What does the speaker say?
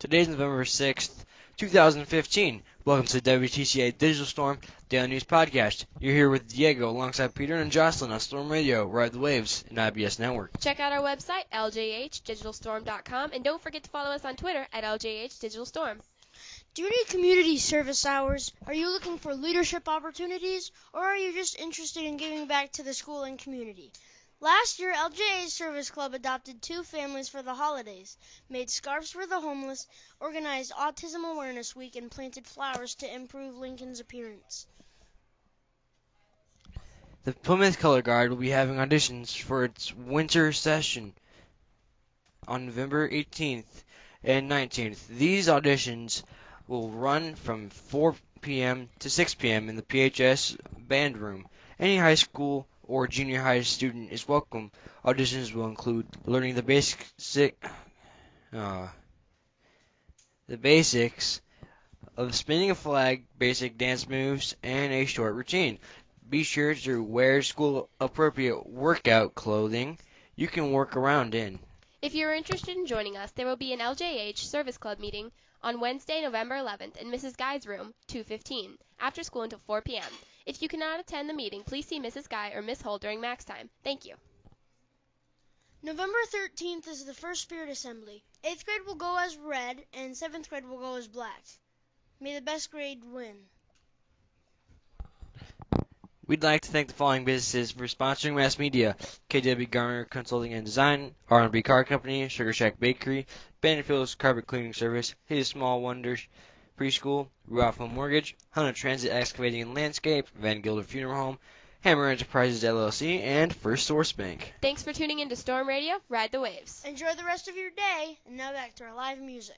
Today's November 6th, 2015. Welcome to WTCA Digital Storm Daily News Podcast. You're here with Diego alongside Peter and Jocelyn on Storm Radio, Ride the Waves, and IBS Network. Check out our website, ljhdigitalstorm.com, and don't forget to follow us on Twitter at ljhdigitalstorm. Do you need community service hours? Are you looking for leadership opportunities? Or are you just interested in giving back to the school and community? Last year, LJH's Service Club adopted two families for the holidays, made scarves for the homeless, organized Autism Awareness Week, and planted flowers to improve Lincoln's appearance. The Plymouth Color Guard will be having auditions for its winter session on November 18th and 19th. These auditions will run from 4 p.m. to 6 p.m. in the PHS band room. Any high school or junior high student is welcome. Auditions will include learning the basic uh, the basics of spinning a flag, basic dance moves, and a short routine. Be sure to wear school appropriate workout clothing you can work around in. If you're interested in joining us, there will be an LJH Service Club meeting on Wednesday, November 11th in Mrs. Guy's room, 215, after school until 4 p.m. If you cannot attend the meeting, please see Mrs. Guy or Miss Holt during max time. Thank you. November 13th is the first Spirit Assembly. 8th grade will go as red, and 7th grade will go as black. May the best grade win. We'd like to thank the following businesses for sponsoring mass media: KW Garner Consulting and Design, R&B Car Company, Sugar Shack Bakery, Bannerfield's Carpet Cleaning Service, His Small Wonders Preschool, Ralph Mortgage, Hunter Transit Excavating and Landscape, Van Gilder Funeral Home, Hammer Enterprises LLC, and First Source Bank. Thanks for tuning in to Storm Radio. Ride the waves. Enjoy the rest of your day, and now back to our live music.